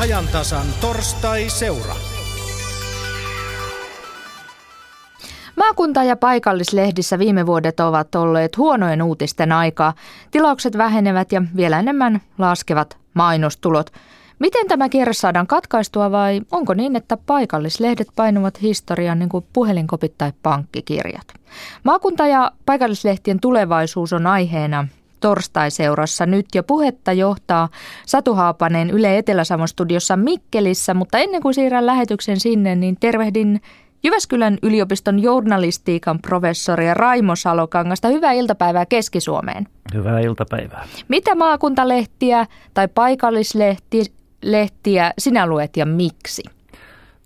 ajantasan torstai-seura. Maakunta- ja paikallislehdissä viime vuodet ovat olleet huonojen uutisten aikaa. Tilaukset vähenevät ja vielä enemmän laskevat mainostulot. Miten tämä kierre saadaan katkaistua vai onko niin, että paikallislehdet painuvat historiaan niin kuin puhelinkopit tai pankkikirjat? Maakunta- ja paikallislehtien tulevaisuus on aiheena torstaiseurassa nyt ja puhetta johtaa Satu Haapanen Yle Etelä-Savon studiossa Mikkelissä, mutta ennen kuin siirrän lähetyksen sinne, niin tervehdin Jyväskylän yliopiston journalistiikan professori Raimo Salokangasta. Hyvää iltapäivää Keski-Suomeen. Hyvää iltapäivää. Mitä maakuntalehtiä tai paikallislehtiä sinä luet ja miksi?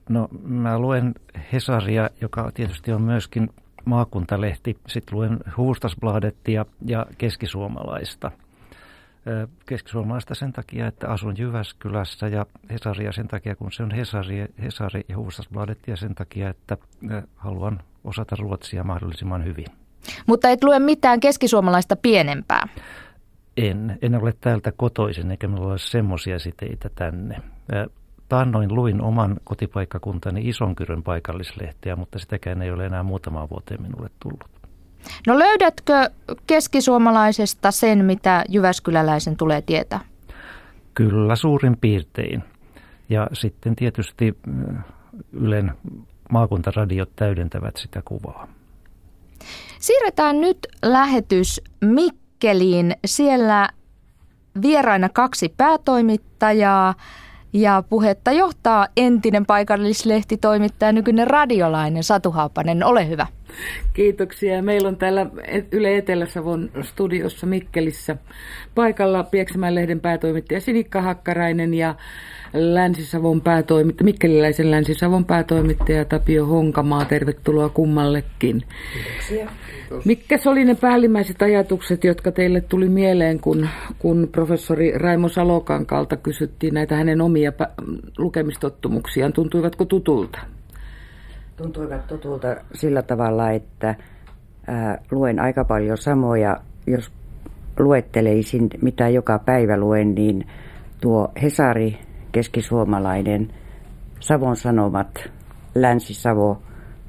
No mä luen Hesaria, joka tietysti on myöskin maakuntalehti. Sitten luen Huustasbladettia ja Keskisuomalaista. Keskisuomalaista sen takia, että asun Jyväskylässä ja Hesaria sen takia, kun se on Hesari, Hesari ja Huustasbladettia sen takia, että haluan osata ruotsia mahdollisimman hyvin. Mutta et lue mitään keskisuomalaista pienempää? En. En ole täältä kotoisin, eikä minulla ole semmoisia siteitä tänne. Taannoin luin oman kotipaikkakuntani Isonkyrön paikallislehteä, mutta sitäkään ei ole enää muutamaan vuoteen minulle tullut. No löydätkö keskisuomalaisesta sen, mitä Jyväskyläläisen tulee tietää? Kyllä, suurin piirtein. Ja sitten tietysti Ylen maakuntaradiot täydentävät sitä kuvaa. Siirretään nyt lähetys Mikkeliin. Siellä vieraina kaksi päätoimittajaa. Ja puhetta johtaa entinen paikallislehtitoimittaja, nykyinen radiolainen Satu Haapanen. Ole hyvä. Kiitoksia. Meillä on täällä Yle Etelä-Savon studiossa Mikkelissä paikalla Pieksämään lehden päätoimittaja Sinikka Hakkarainen ja Länsi-Savon päätoimittaja, Mikkeliläisen Länsi-Savon päätoimittaja Tapio Honkamaa. Tervetuloa kummallekin. Kiitoksia. Mitkä oli ne päällimmäiset ajatukset, jotka teille tuli mieleen, kun, kun professori Raimo Salokankalta kysyttiin näitä hänen omia lukemistottumuksiaan? Tuntuivatko tutulta? Tuntuivat tutulta sillä tavalla, että ää, luen aika paljon samoja. Jos luetteleisin, mitä joka päivä luen, niin tuo Hesari, keskisuomalainen, Savon Sanomat, Länsi-Savo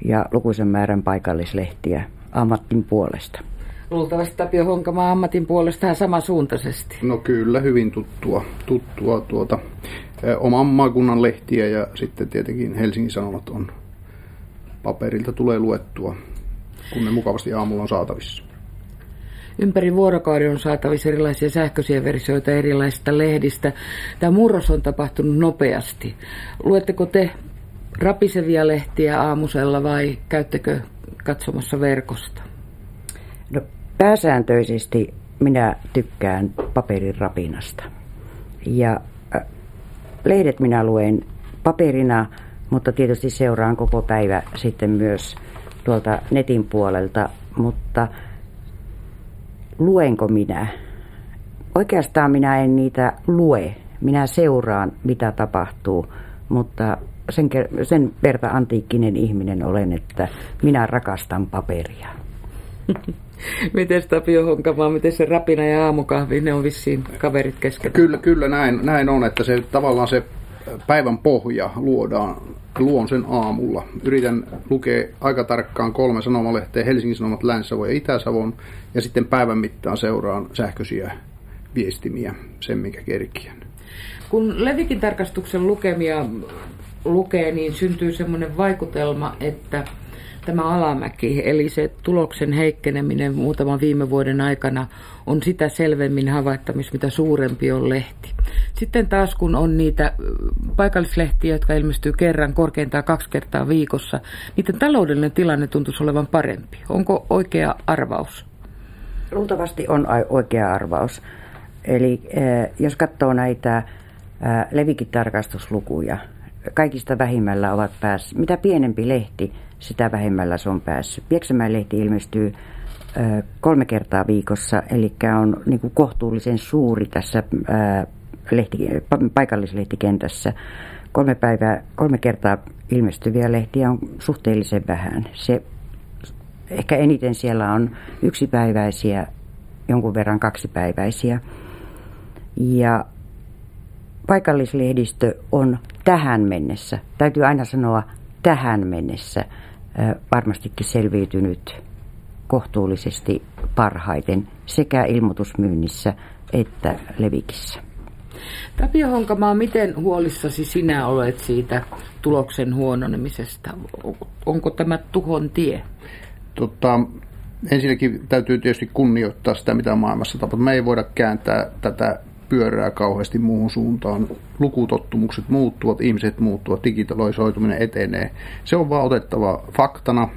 ja lukuisen määrän paikallislehtiä ammatin puolesta. Luultavasti Tapio Honkama ammatin puolesta samansuuntaisesti. No kyllä, hyvin tuttua, tuttua tuota, oman maakunnan lehtiä ja sitten tietenkin Helsingin Sanomat on paperilta tulee luettua, kun ne mukavasti aamulla on saatavissa. Ympäri vuorokauden on saatavissa erilaisia sähköisiä versioita erilaisista lehdistä. Tämä murros on tapahtunut nopeasti. Luetteko te rapisevia lehtiä aamusella vai käyttekö katsomassa verkosta? No, pääsääntöisesti minä tykkään paperin rapinasta. Ja äh, lehdet minä luen paperina, mutta tietysti seuraan koko päivä sitten myös tuolta netin puolelta. Mutta luenko minä? Oikeastaan minä en niitä lue. Minä seuraan, mitä tapahtuu, mutta sen, sen verta antiikkinen ihminen olen, että minä rakastan paperia. Miten Tapio Honkamaa, miten se rapina ja aamukahvi, ne on vissiin kaverit kesken? Kyllä, kyllä näin, näin on, että se tavallaan se päivän pohja luodaan, luon sen aamulla. Yritän lukea aika tarkkaan kolme sanomalehteä, Helsingin Sanomat, Länsi-Savon ja Itä-Savon, ja sitten päivän mittaan seuraan sähköisiä viestimiä, sen mikä kerkiän. Kun Levikin tarkastuksen lukemia lukee, niin syntyy semmoinen vaikutelma, että tämä alamäki, eli se tuloksen heikkeneminen muutaman viime vuoden aikana on sitä selvemmin havaittamista, mitä suurempi on lehti. Sitten taas kun on niitä paikallislehtiä, jotka ilmestyy kerran, korkeintaan kaksi kertaa viikossa, niiden taloudellinen tilanne tuntuisi olevan parempi. Onko oikea arvaus? Luultavasti on oikea arvaus. Eli jos katsoo näitä Levikin tarkastuslukuja, kaikista vähimmällä ovat päässeet. Mitä pienempi lehti, sitä vähemmällä se on päässyt. Pieksämään lehti ilmestyy kolme kertaa viikossa, eli on niin kuin kohtuullisen suuri tässä lehti, paikallislehtikentässä. Kolme, päivää, kolme kertaa ilmestyviä lehtiä on suhteellisen vähän. Se, ehkä eniten siellä on yksipäiväisiä, jonkun verran kaksipäiväisiä. Ja paikallislehdistö on tähän mennessä, täytyy aina sanoa tähän mennessä, varmastikin selviytynyt kohtuullisesti parhaiten sekä ilmoitusmyynnissä että levikissä. Tapio Honkamaa, miten huolissasi sinä olet siitä tuloksen huononemisesta? Onko tämä tuhon tie? Tota, ensinnäkin täytyy tietysti kunnioittaa sitä, mitä maailmassa tapahtuu. Me ei voida kääntää tätä pyörää kauheasti muuhun suuntaan. Lukutottumukset muuttuvat, ihmiset muuttuvat, digitaloisoituminen etenee. Se on vaan otettava faktana.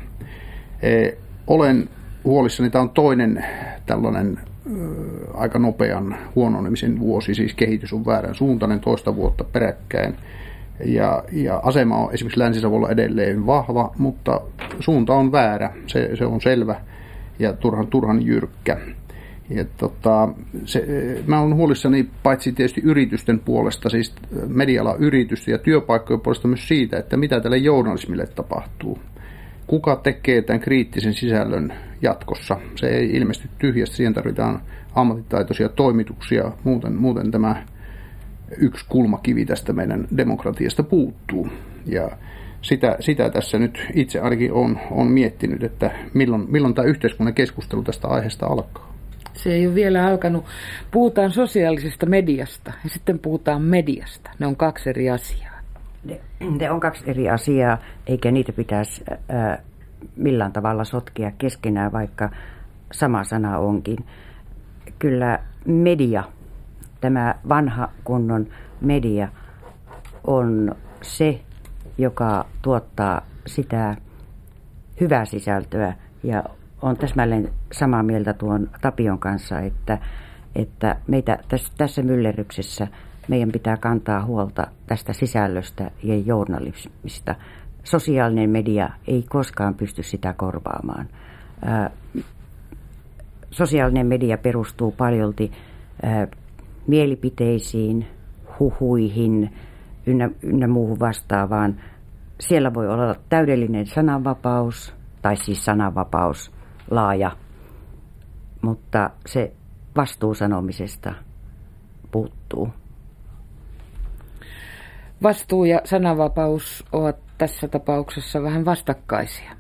E, olen huolissani, tämä on toinen tällainen aika nopean huononemisen vuosi, siis kehitys on väärän suuntainen toista vuotta peräkkäin. Ja, ja asema on esimerkiksi Länsi-Savolla edelleen vahva, mutta suunta on väärä, se, se on selvä ja turhan, turhan jyrkkä. Ja tota, se, mä olen huolissani paitsi tietysti yritysten puolesta, siis mediala yritysten ja työpaikkojen puolesta myös siitä, että mitä tälle journalismille tapahtuu. Kuka tekee tämän kriittisen sisällön jatkossa? Se ei ilmesty tyhjästä, siihen tarvitaan ammattitaitoisia toimituksia, muuten, muuten tämä yksi kulmakivi tästä meidän demokratiasta puuttuu. Ja sitä, sitä tässä nyt itse ainakin on, on miettinyt, että milloin, milloin tämä yhteiskunnan keskustelu tästä aiheesta alkaa. Se ei ole vielä alkanut. Puhutaan sosiaalisesta mediasta ja sitten puhutaan mediasta. Ne on kaksi eri asiaa. Ne, ne on kaksi eri asiaa, eikä niitä pitäisi äh, millään tavalla sotkea keskenään, vaikka sama sana onkin. Kyllä media, tämä vanha kunnon media, on se, joka tuottaa sitä hyvää sisältöä ja on täsmälleen samaa mieltä tuon Tapion kanssa, että, että meitä tässä, tässä myllerryksessä meidän pitää kantaa huolta tästä sisällöstä ja journalismista. Sosiaalinen media ei koskaan pysty sitä korvaamaan. Sosiaalinen media perustuu paljolti mielipiteisiin, huhuihin ynnä, ynnä muuhun vastaavaan. Siellä voi olla täydellinen sananvapaus, tai siis sananvapaus laaja, mutta se vastuu sanomisesta puuttuu. Vastuu ja sananvapaus ovat tässä tapauksessa vähän vastakkaisia.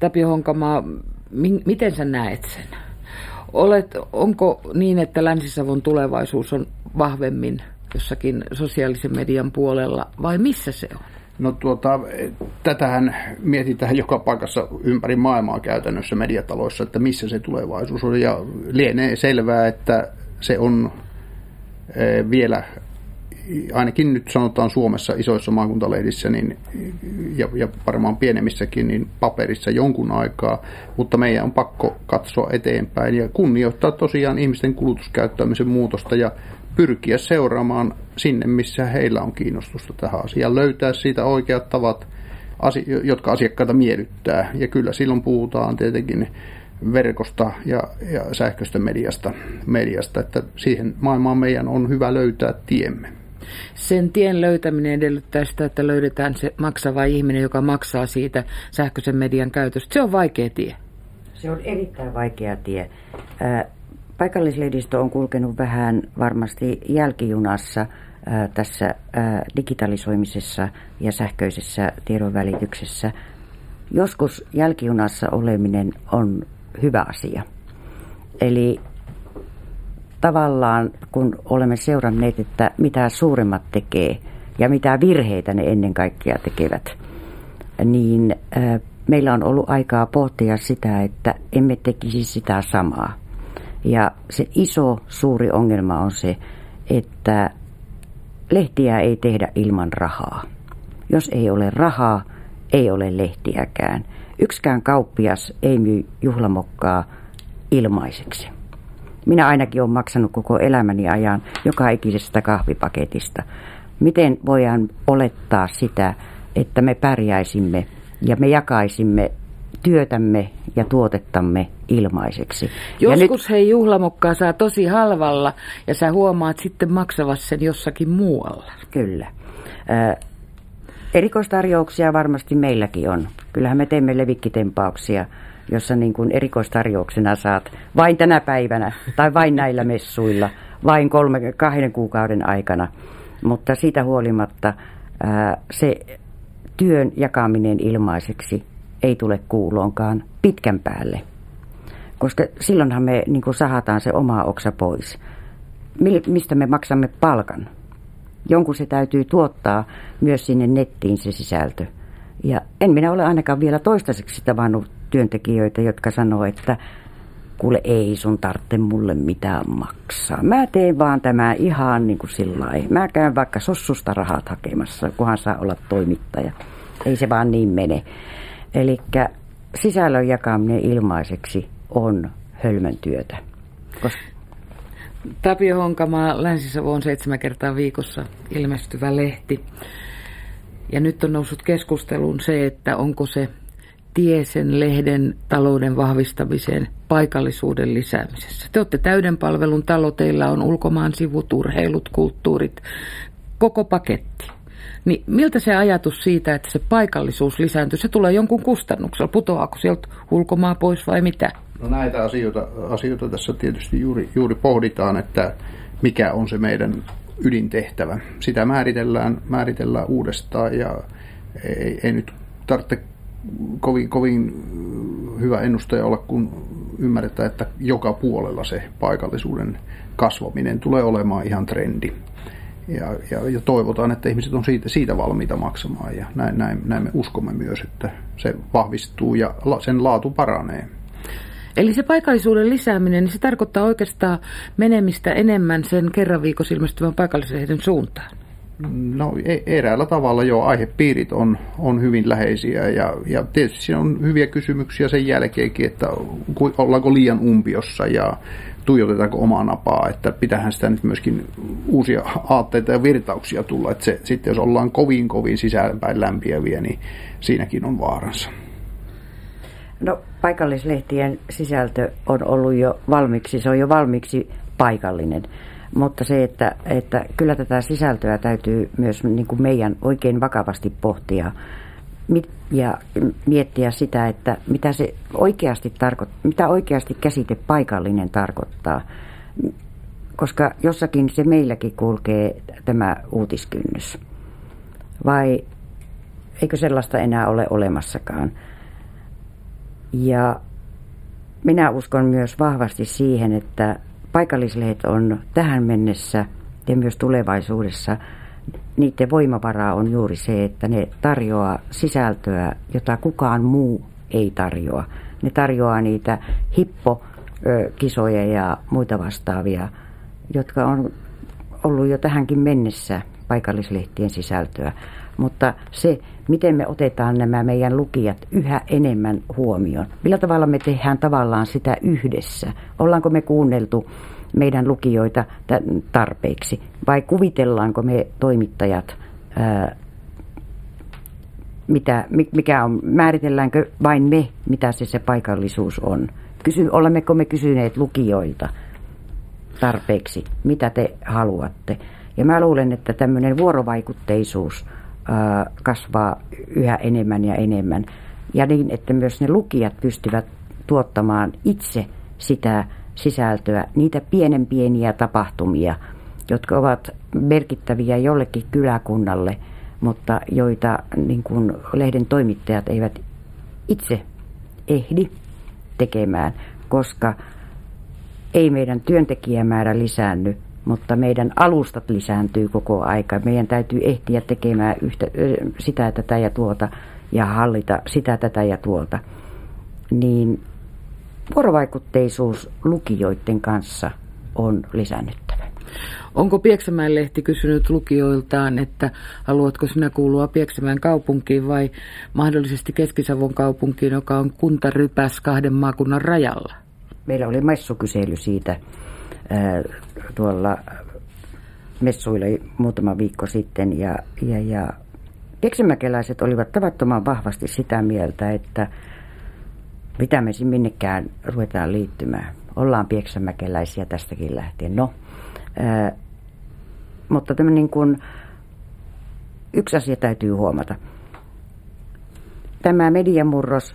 Tapio Honkamaa, miten sä näet sen? Olet, onko niin, että Länsi-Savon tulevaisuus on vahvemmin jossakin sosiaalisen median puolella vai missä se on? No tuota, tätähän mietitään joka paikassa ympäri maailmaa käytännössä mediataloissa, että missä se tulevaisuus on. Ja lienee selvää, että se on e, vielä, ainakin nyt sanotaan Suomessa isoissa maakuntalehdissä niin, ja, ja varmaan pienemmissäkin, niin paperissa jonkun aikaa, mutta meidän on pakko katsoa eteenpäin ja kunnioittaa tosiaan ihmisten kulutuskäyttämisen muutosta ja pyrkiä seuraamaan sinne, missä heillä on kiinnostusta tähän asiaan. Löytää siitä oikeat tavat, jotka asiakkaita miellyttää. Ja kyllä silloin puhutaan tietenkin verkosta ja, ja sähköistä mediasta, mediasta, että siihen maailmaan meidän on hyvä löytää tiemme. Sen tien löytäminen edellyttää sitä, että löydetään se maksava ihminen, joka maksaa siitä sähköisen median käytöstä. Se on vaikea tie. Se on erittäin vaikea tie. Paikallislehdistö on kulkenut vähän varmasti jälkijunassa tässä digitalisoimisessa ja sähköisessä tiedonvälityksessä. Joskus jälkijunassa oleminen on hyvä asia. Eli tavallaan kun olemme seuranneet, että mitä suuremmat tekee ja mitä virheitä ne ennen kaikkea tekevät, niin meillä on ollut aikaa pohtia sitä, että emme tekisi sitä samaa ja se iso suuri ongelma on se, että lehtiä ei tehdä ilman rahaa. Jos ei ole rahaa, ei ole lehtiäkään. Yksikään kauppias ei myy juhlamokkaa ilmaiseksi. Minä ainakin olen maksanut koko elämäni ajan joka ikisestä kahvipaketista. Miten voidaan olettaa sitä, että me pärjäisimme ja me jakaisimme työtämme ja tuotettamme ilmaiseksi. Joskus nyt... hei juhlamokkaa saa tosi halvalla ja sä huomaat sitten maksavassa sen jossakin muualla. Kyllä. Äh, erikoistarjouksia varmasti meilläkin on. Kyllähän me teemme levikkitempauksia, jossa niin kuin erikoistarjouksena saat vain tänä päivänä tai vain näillä messuilla, vain kolme, kahden kuukauden aikana Mutta siitä huolimatta ää, se työn jakaminen ilmaiseksi ei tule kuuloonkaan pitkän päälle. Koska silloinhan me niin sahataan se oma oksa pois. Mistä me maksamme palkan? Jonkun se täytyy tuottaa myös sinne nettiin se sisältö. Ja en minä ole ainakaan vielä toistaiseksi tavannut työntekijöitä, jotka sanoo, että kuule ei sun tarvitse mulle mitään maksaa. Mä teen vaan tämä ihan niin kuin sillä Mä käyn vaikka sossusta rahat hakemassa, kunhan saa olla toimittaja. Ei se vaan niin mene. Eli sisällön jakaminen ilmaiseksi on hölmön työtä. Koska Tapio Honkamaa, Länsi-Savo on seitsemän kertaa viikossa ilmestyvä lehti. Ja nyt on noussut keskusteluun se, että onko se tie sen lehden talouden vahvistamiseen paikallisuuden lisäämisessä. Te olette täyden palvelun talo, teillä on ulkomaan sivut, urheilut, kulttuurit, koko paketti. Niin miltä se ajatus siitä, että se paikallisuus lisääntyy, se tulee jonkun kustannuksella? Putoaako sieltä ulkomaan pois vai mitä? No näitä asioita, asioita tässä tietysti juuri, juuri pohditaan, että mikä on se meidän ydintehtävä. Sitä määritellään, määritellään uudestaan ja ei, ei nyt tarvitse kovin, kovin hyvä ennustaja olla, kun ymmärretään, että joka puolella se paikallisuuden kasvaminen tulee olemaan ihan trendi. Ja, ja, ja toivotaan, että ihmiset on siitä, siitä valmiita maksamaan ja näin, näin, näin me uskomme myös, että se vahvistuu ja sen laatu paranee. Eli se paikallisuuden lisääminen, niin se tarkoittaa oikeastaan menemistä enemmän sen kerran viikossa ilmestyvän paikallislehden suuntaan. No e- eräällä tavalla jo aihepiirit on, on hyvin läheisiä ja, ja tietysti siinä on hyviä kysymyksiä sen jälkeenkin, että ollaanko liian umpiossa ja tuijotetaanko omaa napaa, että pitähän sitä nyt myöskin uusia aatteita ja virtauksia tulla, että se, sitten jos ollaan kovin kovin sisäänpäin lämpiäviä, niin siinäkin on vaaransa. No paikallislehtien sisältö on ollut jo valmiiksi, se on jo valmiiksi paikallinen. Mutta se, että, että kyllä tätä sisältöä täytyy myös niin kuin meidän oikein vakavasti pohtia ja miettiä sitä, että mitä se oikeasti tarkoittaa, mitä oikeasti käsite paikallinen tarkoittaa. Koska jossakin se meilläkin kulkee tämä uutiskynnys. Vai eikö sellaista enää ole olemassakaan? Ja minä uskon myös vahvasti siihen, että paikallislehdet on tähän mennessä ja myös tulevaisuudessa, niiden voimavaraa on juuri se, että ne tarjoaa sisältöä, jota kukaan muu ei tarjoa. Ne tarjoaa niitä hippokisoja ja muita vastaavia, jotka on ollut jo tähänkin mennessä paikallislehtien sisältöä. Mutta se, miten me otetaan nämä meidän lukijat yhä enemmän huomioon. Millä tavalla me tehdään tavallaan sitä yhdessä? Ollaanko me kuunneltu meidän lukijoita tarpeeksi? Vai kuvitellaanko me toimittajat, mitä, mikä on, määritelläänkö vain me, mitä se se paikallisuus on? Kysy, olemmeko me kysyneet lukijoilta tarpeeksi, mitä te haluatte? Ja mä luulen, että tämmöinen vuorovaikutteisuus – kasvaa yhä enemmän ja enemmän. Ja niin, että myös ne lukijat pystyvät tuottamaan itse sitä sisältöä, niitä pienen pieniä tapahtumia, jotka ovat merkittäviä jollekin kyläkunnalle, mutta joita niin kuin lehden toimittajat eivät itse ehdi tekemään, koska ei meidän työntekijämäärä lisäänny, mutta meidän alustat lisääntyy koko aika. Meidän täytyy ehtiä tekemään yhtä, sitä, tätä ja tuota ja hallita sitä, tätä ja tuolta. Niin vuorovaikutteisuus lukijoiden kanssa on lisännyttävä. Onko Pieksämään lehti kysynyt lukijoiltaan, että haluatko sinä kuulua Pieksämään kaupunkiin vai mahdollisesti Keski-Savon kaupunkiin, joka on kuntarypäs kahden maakunnan rajalla? Meillä oli messukysely siitä tuolla messuilla muutama viikko sitten ja, ja, ja Keksämäkeläiset olivat tavattoman vahvasti sitä mieltä, että mitä me minnekään ruvetaan liittymään. Ollaan pieksämäkeläisiä tästäkin lähtien. No, ää, mutta tämä niin kuin, yksi asia täytyy huomata. Tämä mediamurros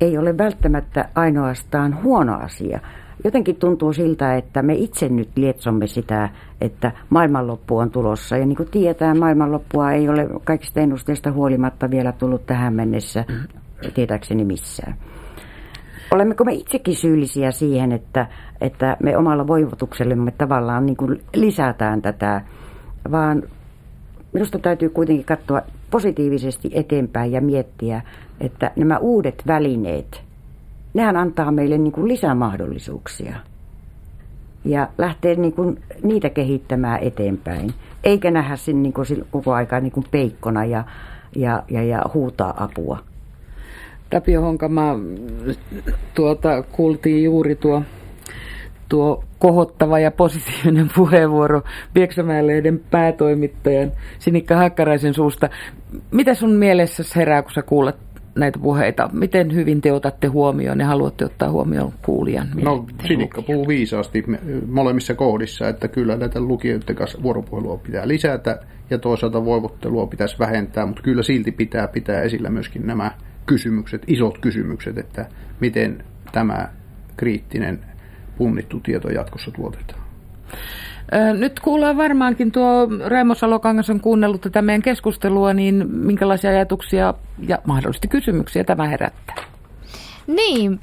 ei ole välttämättä ainoastaan huono asia, jotenkin tuntuu siltä, että me itse nyt lietsomme sitä, että maailmanloppu on tulossa. Ja niin kuin tiedetään, maailmanloppua ei ole kaikista ennusteista huolimatta vielä tullut tähän mennessä tietääkseni missään. Olemmeko me itsekin syyllisiä siihen, että, että me omalla voivotuksellemme tavallaan niin kuin lisätään tätä, vaan minusta täytyy kuitenkin katsoa positiivisesti eteenpäin ja miettiä, että nämä uudet välineet, nehän antaa meille niin kuin lisämahdollisuuksia. Ja lähtee niin kuin niitä kehittämään eteenpäin. Eikä nähdä sen niin kuin koko aika niin kuin peikkona ja, ja, ja, ja huutaa apua. Tapio Honkama, tuota, kuultiin juuri tuo, tuo kohottava ja positiivinen puheenvuoro Pieksämäen päätoimittajan Sinikka Hakkaraisen suusta. Mitä sun mielessä herää, kun sä kuulet näitä puheita? Miten hyvin te otatte huomioon ja haluatte ottaa huomioon kuulijan? No Sinikka puhuu viisaasti molemmissa kohdissa, että kyllä näitä lukijoiden kanssa vuoropuhelua pitää lisätä ja toisaalta voivottelua pitäisi vähentää, mutta kyllä silti pitää pitää esillä myöskin nämä kysymykset, isot kysymykset, että miten tämä kriittinen punnittu tieto jatkossa tuotetaan. Nyt kuullaan varmaankin tuo Raimo Salokangas on kuunnellut tätä meidän keskustelua, niin minkälaisia ajatuksia ja mahdollisesti kysymyksiä tämä herättää? Niin,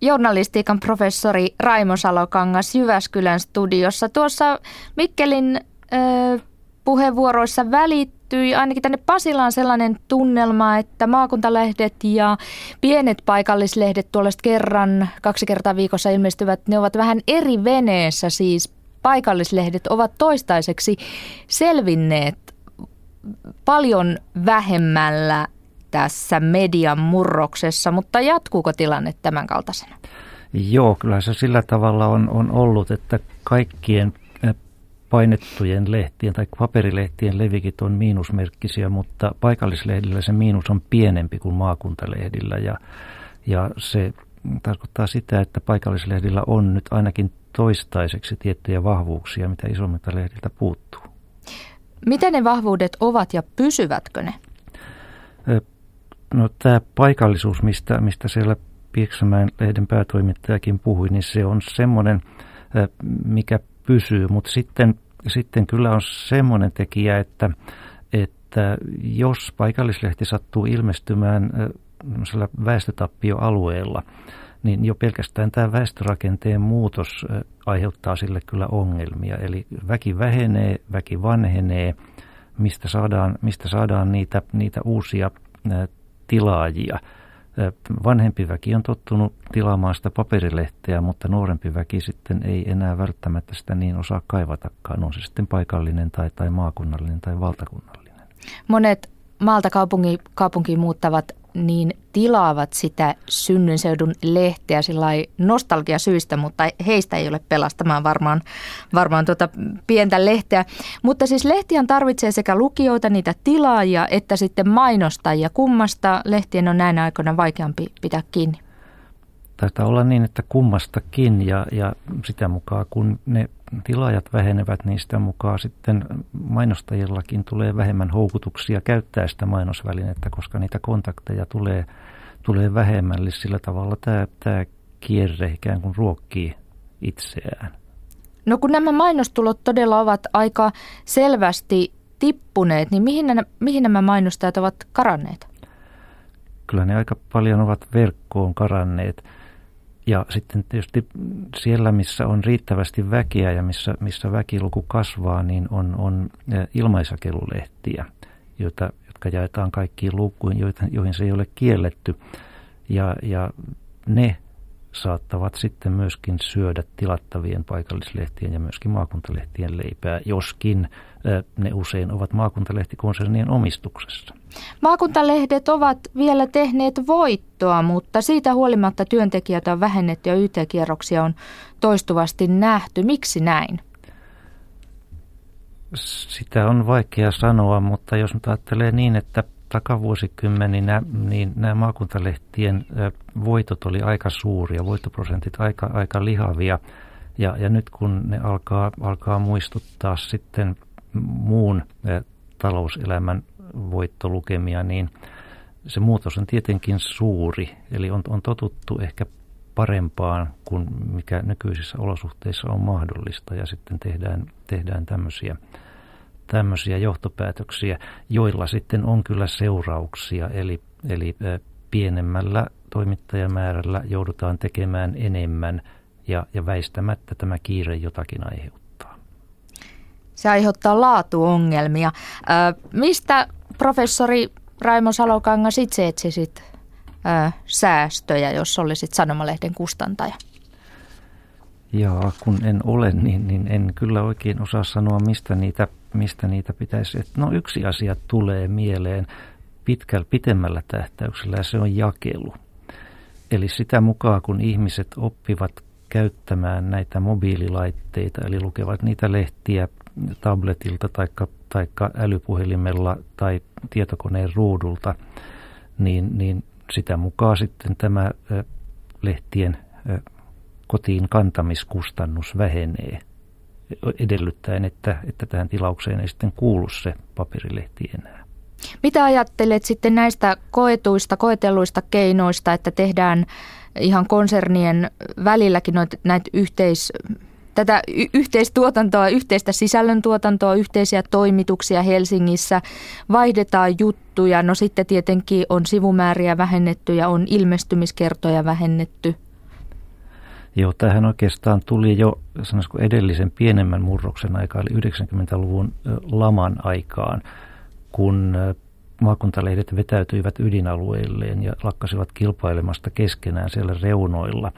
journalistiikan professori Raimo Salokangas Jyväskylän studiossa. Tuossa Mikkelin ö, puheenvuoroissa välittyi ainakin tänne Pasilaan sellainen tunnelma, että maakuntalehdet ja pienet paikallislehdet tuollaista kerran, kaksi kertaa viikossa ilmestyvät, ne ovat vähän eri veneessä siis. Paikallislehdet ovat toistaiseksi selvinneet paljon vähemmällä tässä median murroksessa, mutta jatkuuko tilanne tämän kaltaisena? Joo, kyllä se sillä tavalla on, on ollut, että kaikkien painettujen lehtien tai paperilehtien levikit on miinusmerkkisiä, mutta paikallislehdillä se miinus on pienempi kuin maakuntalehdillä ja, ja se tarkoittaa sitä, että paikallislehdillä on nyt ainakin toistaiseksi tiettyjä vahvuuksia, mitä isommilta lehdiltä puuttuu. Miten ne vahvuudet ovat ja pysyvätkö ne? No tämä paikallisuus, mistä, mistä siellä Pieksämäen lehden päätoimittajakin puhui, niin se on semmoinen, mikä pysyy, mutta sitten, sitten kyllä on semmoinen tekijä, että, että jos paikallislehti sattuu ilmestymään väestötappioalueella, niin jo pelkästään tämä väestörakenteen muutos aiheuttaa sille kyllä ongelmia. Eli väki vähenee, väki vanhenee, mistä saadaan, mistä saadaan niitä, niitä uusia tilaajia – Vanhempi väki on tottunut tilaamaan sitä paperilehteä, mutta nuorempi väki sitten ei enää välttämättä sitä niin osaa kaivatakaan. On se sitten paikallinen tai, tai maakunnallinen tai valtakunnallinen. Monet maalta kaupunki, kaupunkiin muuttavat niin tilaavat sitä synnynseudun lehteä sillä nostalgiasyistä, mutta heistä ei ole pelastamaan varmaan, varmaan tuota pientä lehteä. Mutta siis lehtiän tarvitsee sekä lukijoita, niitä tilaajia, että sitten mainostajia. Kummasta lehtien on näinä aikoina vaikeampi pitää kiinni? Taitaa olla niin, että kummastakin ja, ja sitä mukaan kun ne tilaajat vähenevät, niin sitä mukaan sitten mainostajillakin tulee vähemmän houkutuksia käyttää sitä mainosvälinettä, koska niitä kontakteja tulee, tulee vähemmän. Eli sillä tavalla tämä, tämä kierre ikään kuin ruokkii itseään. No kun nämä mainostulot todella ovat aika selvästi tippuneet, niin mihin nämä, mihin nämä mainostajat ovat karanneet? Kyllä ne aika paljon ovat verkkoon karanneet. Ja sitten tietysti siellä, missä on riittävästi väkeä ja missä, missä väkiluku kasvaa, niin on, on ilmaisakelulehtiä, joita, jotka jaetaan kaikkiin lukuihin, joihin se ei ole kielletty. Ja, ja ne saattavat sitten myöskin syödä tilattavien paikallislehtien ja myöskin maakuntalehtien leipää, joskin ne usein ovat maakuntalehtikonsernien omistuksessa. Maakuntalehdet ovat vielä tehneet voittoa, mutta siitä huolimatta työntekijät on vähennetty ja YT-kierroksia on toistuvasti nähty. Miksi näin? Sitä on vaikea sanoa, mutta jos nyt ajattelee niin, että takavuosikymmeninä niin nämä maakuntalehtien voitot oli aika suuria, voittoprosentit aika, aika lihavia. Ja, ja nyt kun ne alkaa, alkaa muistuttaa sitten muun talouselämän voittolukemia, niin se muutos on tietenkin suuri. Eli on, on totuttu ehkä parempaan kuin mikä nykyisissä olosuhteissa on mahdollista ja sitten tehdään, tehdään tämmöisiä, tämmöisiä johtopäätöksiä, joilla sitten on kyllä seurauksia, eli, eli pienemmällä toimittajamäärällä joudutaan tekemään enemmän ja, ja väistämättä tämä kiire jotakin aiheuttaa. Se aiheuttaa laatuongelmia. Ö, mistä professori Raimo Salokangas itse etsisit ö, säästöjä, jos olisit sanomalehden kustantaja? Jaa, kun en ole, niin, niin en kyllä oikein osaa sanoa, mistä niitä, mistä niitä pitäisi. No yksi asia tulee mieleen pitkällä, pitemmällä tähtäyksellä ja se on jakelu. Eli sitä mukaan, kun ihmiset oppivat käyttämään näitä mobiililaitteita, eli lukevat niitä lehtiä tabletilta tai älypuhelimella tai tietokoneen ruudulta, niin, niin sitä mukaan sitten tämä lehtien kotiin kantamiskustannus vähenee edellyttäen, että, että tähän tilaukseen ei sitten kuulu se paperilehti enää. Mitä ajattelet sitten näistä koetuista, koetelluista keinoista, että tehdään ihan konsernien välilläkin noita, näitä yhteis, tätä yhteistuotantoa, yhteistä sisällöntuotantoa, yhteisiä toimituksia Helsingissä, vaihdetaan juttuja, no sitten tietenkin on sivumääriä vähennetty ja on ilmestymiskertoja vähennetty. Joo, tähän oikeastaan tuli jo sanoisiko edellisen pienemmän murroksen aikaa, eli 90-luvun laman aikaan, kun maakuntalehdet vetäytyivät ydinalueilleen ja lakkasivat kilpailemasta keskenään siellä reunoilla,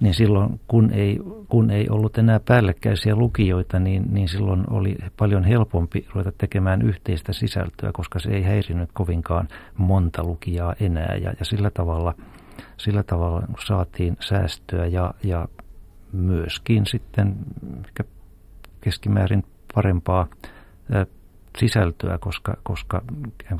niin silloin kun ei, kun ei ollut enää päällekkäisiä lukijoita, niin, niin silloin oli paljon helpompi ruveta tekemään yhteistä sisältöä, koska se ei häirinyt kovinkaan monta lukijaa enää. Ja, ja sillä tavalla, sillä tavalla saatiin säästöä ja, ja myöskin sitten keskimäärin parempaa sisältöä, koska, koska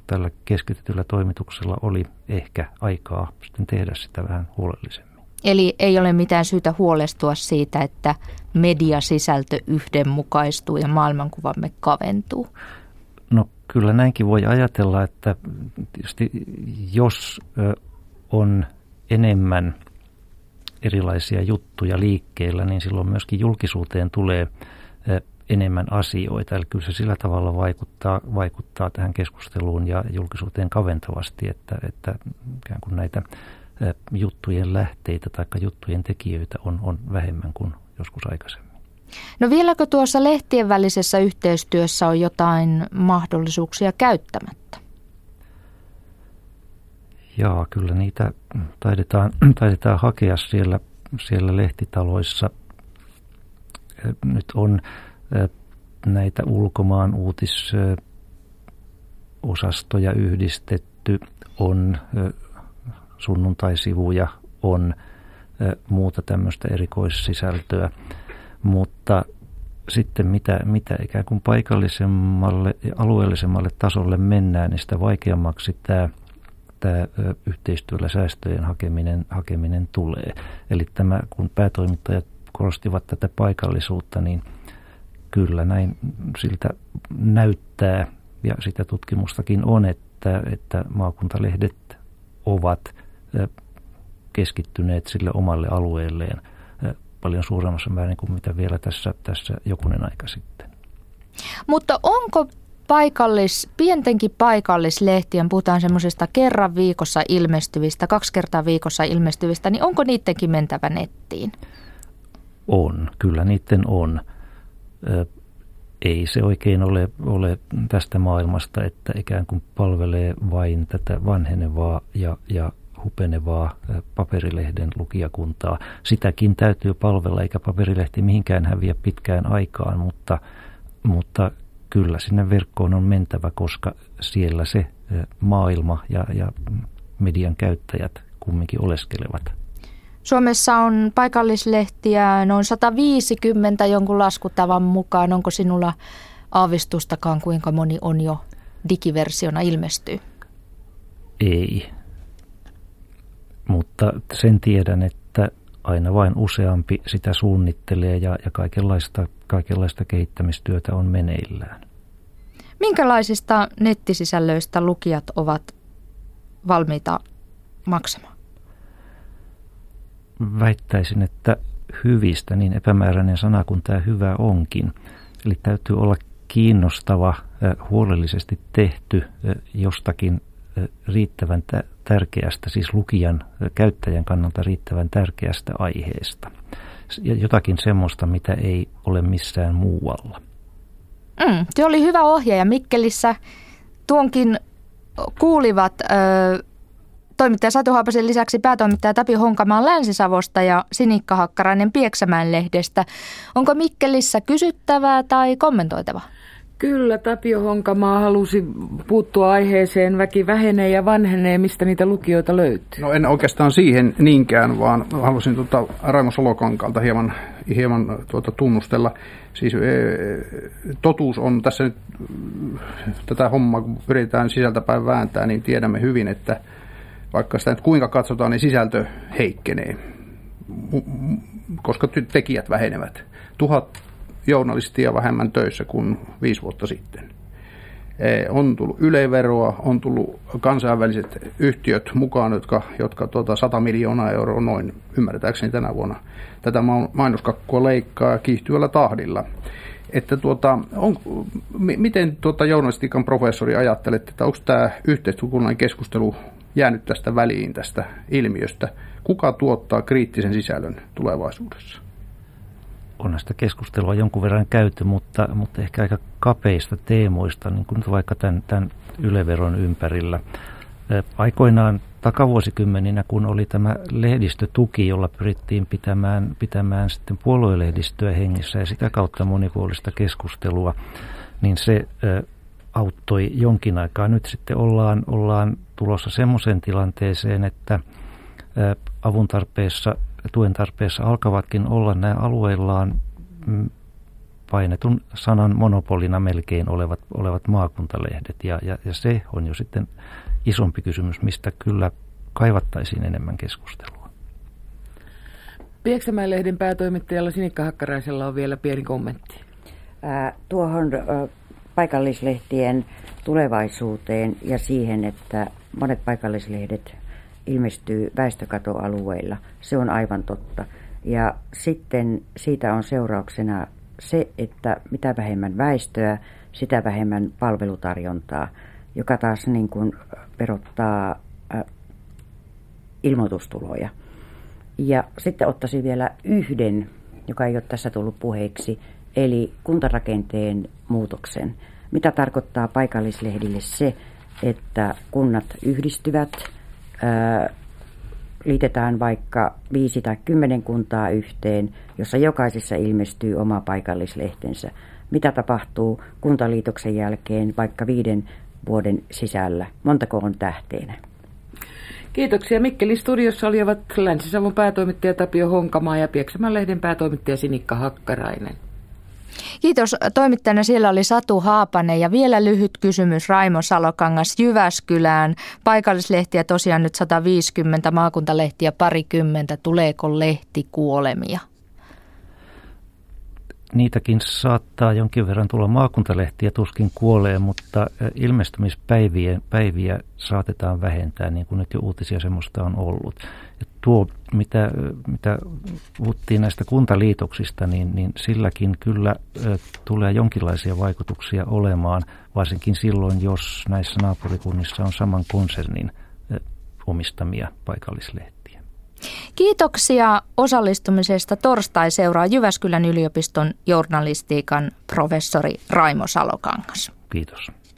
tällä keskitetyllä toimituksella oli ehkä aikaa sitten tehdä sitä vähän huolellisemmin. Eli ei ole mitään syytä huolestua siitä, että mediasisältö yhdenmukaistuu ja maailmankuvamme kaventuu? No kyllä näinkin voi ajatella, että tietysti jos on enemmän erilaisia juttuja liikkeellä, niin silloin myöskin julkisuuteen tulee enemmän asioita. Eli kyllä se sillä tavalla vaikuttaa, vaikuttaa tähän keskusteluun ja julkisuuteen kaventavasti, että, että ikään kuin näitä juttujen lähteitä tai juttujen tekijöitä on, on vähemmän kuin joskus aikaisemmin. No vieläkö tuossa lehtien välisessä yhteistyössä on jotain mahdollisuuksia käyttämättä? Jaa, kyllä niitä taidetaan, taidetaan hakea siellä, siellä lehtitaloissa. Nyt on näitä ulkomaan uutisosastoja yhdistetty, on sunnuntaisivuja, on muuta tämmöistä erikoissisältöä, mutta sitten mitä, mitä ikään kuin paikallisemmalle ja alueellisemmalle tasolle mennään, niin sitä vaikeammaksi tämä, tämä yhteistyöllä säästöjen hakeminen, hakeminen tulee. Eli tämä, kun päätoimittajat korostivat tätä paikallisuutta, niin – kyllä näin siltä näyttää ja sitä tutkimustakin on, että, että maakuntalehdet ovat keskittyneet sille omalle alueelleen paljon suuremmassa määrin kuin mitä vielä tässä, tässä jokunen aika sitten. Mutta onko paikallis, pientenkin paikallislehtien, puhutaan semmoisista kerran viikossa ilmestyvistä, kaksi kertaa viikossa ilmestyvistä, niin onko niidenkin mentävä nettiin? On, kyllä niiden on ei se oikein ole, ole tästä maailmasta, että ikään kuin palvelee vain tätä vanhenevaa ja, ja hupenevaa paperilehden lukijakuntaa. Sitäkin täytyy palvella, eikä paperilehti mihinkään häviä pitkään aikaan, mutta, mutta kyllä sinne verkkoon on mentävä, koska siellä se maailma ja, ja median käyttäjät kumminkin oleskelevat. Suomessa on paikallislehtiä noin 150 jonkun laskutavan mukaan. Onko sinulla aavistustakaan, kuinka moni on jo digiversiona ilmestyy? Ei, mutta sen tiedän, että aina vain useampi sitä suunnittelee ja, ja kaikenlaista, kaikenlaista kehittämistyötä on meneillään. Minkälaisista nettisisällöistä lukijat ovat valmiita maksamaan? väittäisin, että hyvistä, niin epämääräinen sana kuin tämä hyvä onkin. Eli täytyy olla kiinnostava, huolellisesti tehty jostakin riittävän tärkeästä, siis lukijan, käyttäjän kannalta riittävän tärkeästä aiheesta. Jotakin semmoista, mitä ei ole missään muualla. Mm, se oli hyvä ohjaaja Mikkelissä. Tuonkin kuulivat ö, toimittaja Satu Haapasen lisäksi päätoimittaja Tapio Honkamaan Länsi-Savosta ja Sinikka Hakkarainen Pieksämään lehdestä. Onko Mikkelissä kysyttävää tai kommentoitavaa? Kyllä, Tapio Honkamaa halusi puuttua aiheeseen. Väki vähenee ja vanhenee, mistä niitä lukijoita löytyy. No en oikeastaan siihen niinkään, vaan halusin tuota Raimo Solokankalta hieman, hieman tuota tunnustella. Siis e, totuus on tässä nyt, tätä hommaa kun pyritään sisältäpäin vääntää, niin tiedämme hyvin, että vaikka sitä nyt kuinka katsotaan, niin sisältö heikkenee, koska tekijät vähenevät. Tuhat journalistia vähemmän töissä kuin viisi vuotta sitten. On tullut yleveroa, on tullut kansainväliset yhtiöt mukaan, jotka, jotka tuota 100 miljoonaa euroa noin, ymmärtääkseni tänä vuonna, tätä mainoskakkua leikkaa kiihtyvällä tahdilla. Että tuota, on, miten tuota journalistiikan professori ajattelette, että onko tämä yhteiskunnallinen keskustelu jäänyt tästä väliin tästä ilmiöstä? Kuka tuottaa kriittisen sisällön tulevaisuudessa? On sitä keskustelua jonkun verran käyty, mutta, mutta ehkä aika kapeista teemoista, niin kuin vaikka tämän, tämän yleveron ympärillä. Aikoinaan takavuosikymmeninä, kun oli tämä lehdistötuki, jolla pyrittiin pitämään, pitämään sitten puoluelehdistöä hengissä ja sitä kautta monipuolista keskustelua, niin se auttoi jonkin aikaa. Nyt sitten ollaan, ollaan tulossa semmoiseen tilanteeseen, että avun tarpeessa tuen tarpeessa alkavatkin olla nämä alueillaan mm, painetun sanan monopolina melkein olevat, olevat maakuntalehdet. Ja, ja, ja se on jo sitten isompi kysymys, mistä kyllä kaivattaisiin enemmän keskustelua. Pieksämään lehden päätoimittajalla Sinikka Hakkaraisella on vielä pieni kommentti. Ää, tuohon ä, paikallislehtien tulevaisuuteen ja siihen, että monet paikallislehdet ilmestyy väestökatoalueilla. Se on aivan totta. Ja sitten siitä on seurauksena se, että mitä vähemmän väestöä, sitä vähemmän palvelutarjontaa, joka taas niin kuin verottaa äh, ilmoitustuloja. Ja sitten ottaisin vielä yhden, joka ei ole tässä tullut puheeksi, eli kuntarakenteen muutoksen. Mitä tarkoittaa paikallislehdille se, että kunnat yhdistyvät – liitetään vaikka viisi tai kymmenen kuntaa yhteen, jossa jokaisessa ilmestyy oma paikallislehtensä. Mitä tapahtuu kuntaliitoksen jälkeen vaikka viiden vuoden sisällä? Montako on tähteenä? Kiitoksia. Mikkeli studiossa olivat Länsi-Savon päätoimittaja Tapio Honkamaa ja Pieksämän lehden päätoimittaja Sinikka Hakkarainen. Kiitos. Toimittajana siellä oli Satu Haapanen ja vielä lyhyt kysymys Raimo Salokangas Jyväskylään. Paikallislehtiä tosiaan nyt 150, maakuntalehtiä parikymmentä. Tuleeko lehtikuolemia? Niitäkin saattaa jonkin verran tulla maakuntalehtiä, tuskin kuolee, mutta ilmestymispäiviä päiviä saatetaan vähentää, niin kuin nyt jo uutisia semmoista on ollut. Tuo, mitä, mitä puhuttiin näistä kuntaliitoksista, niin, niin silläkin kyllä ö, tulee jonkinlaisia vaikutuksia olemaan, varsinkin silloin, jos näissä naapurikunnissa on saman konsernin ö, omistamia paikallislehtiä. Kiitoksia osallistumisesta. Torstai seuraa Jyväskylän yliopiston journalistiikan professori Raimo Salokangas. Kiitos.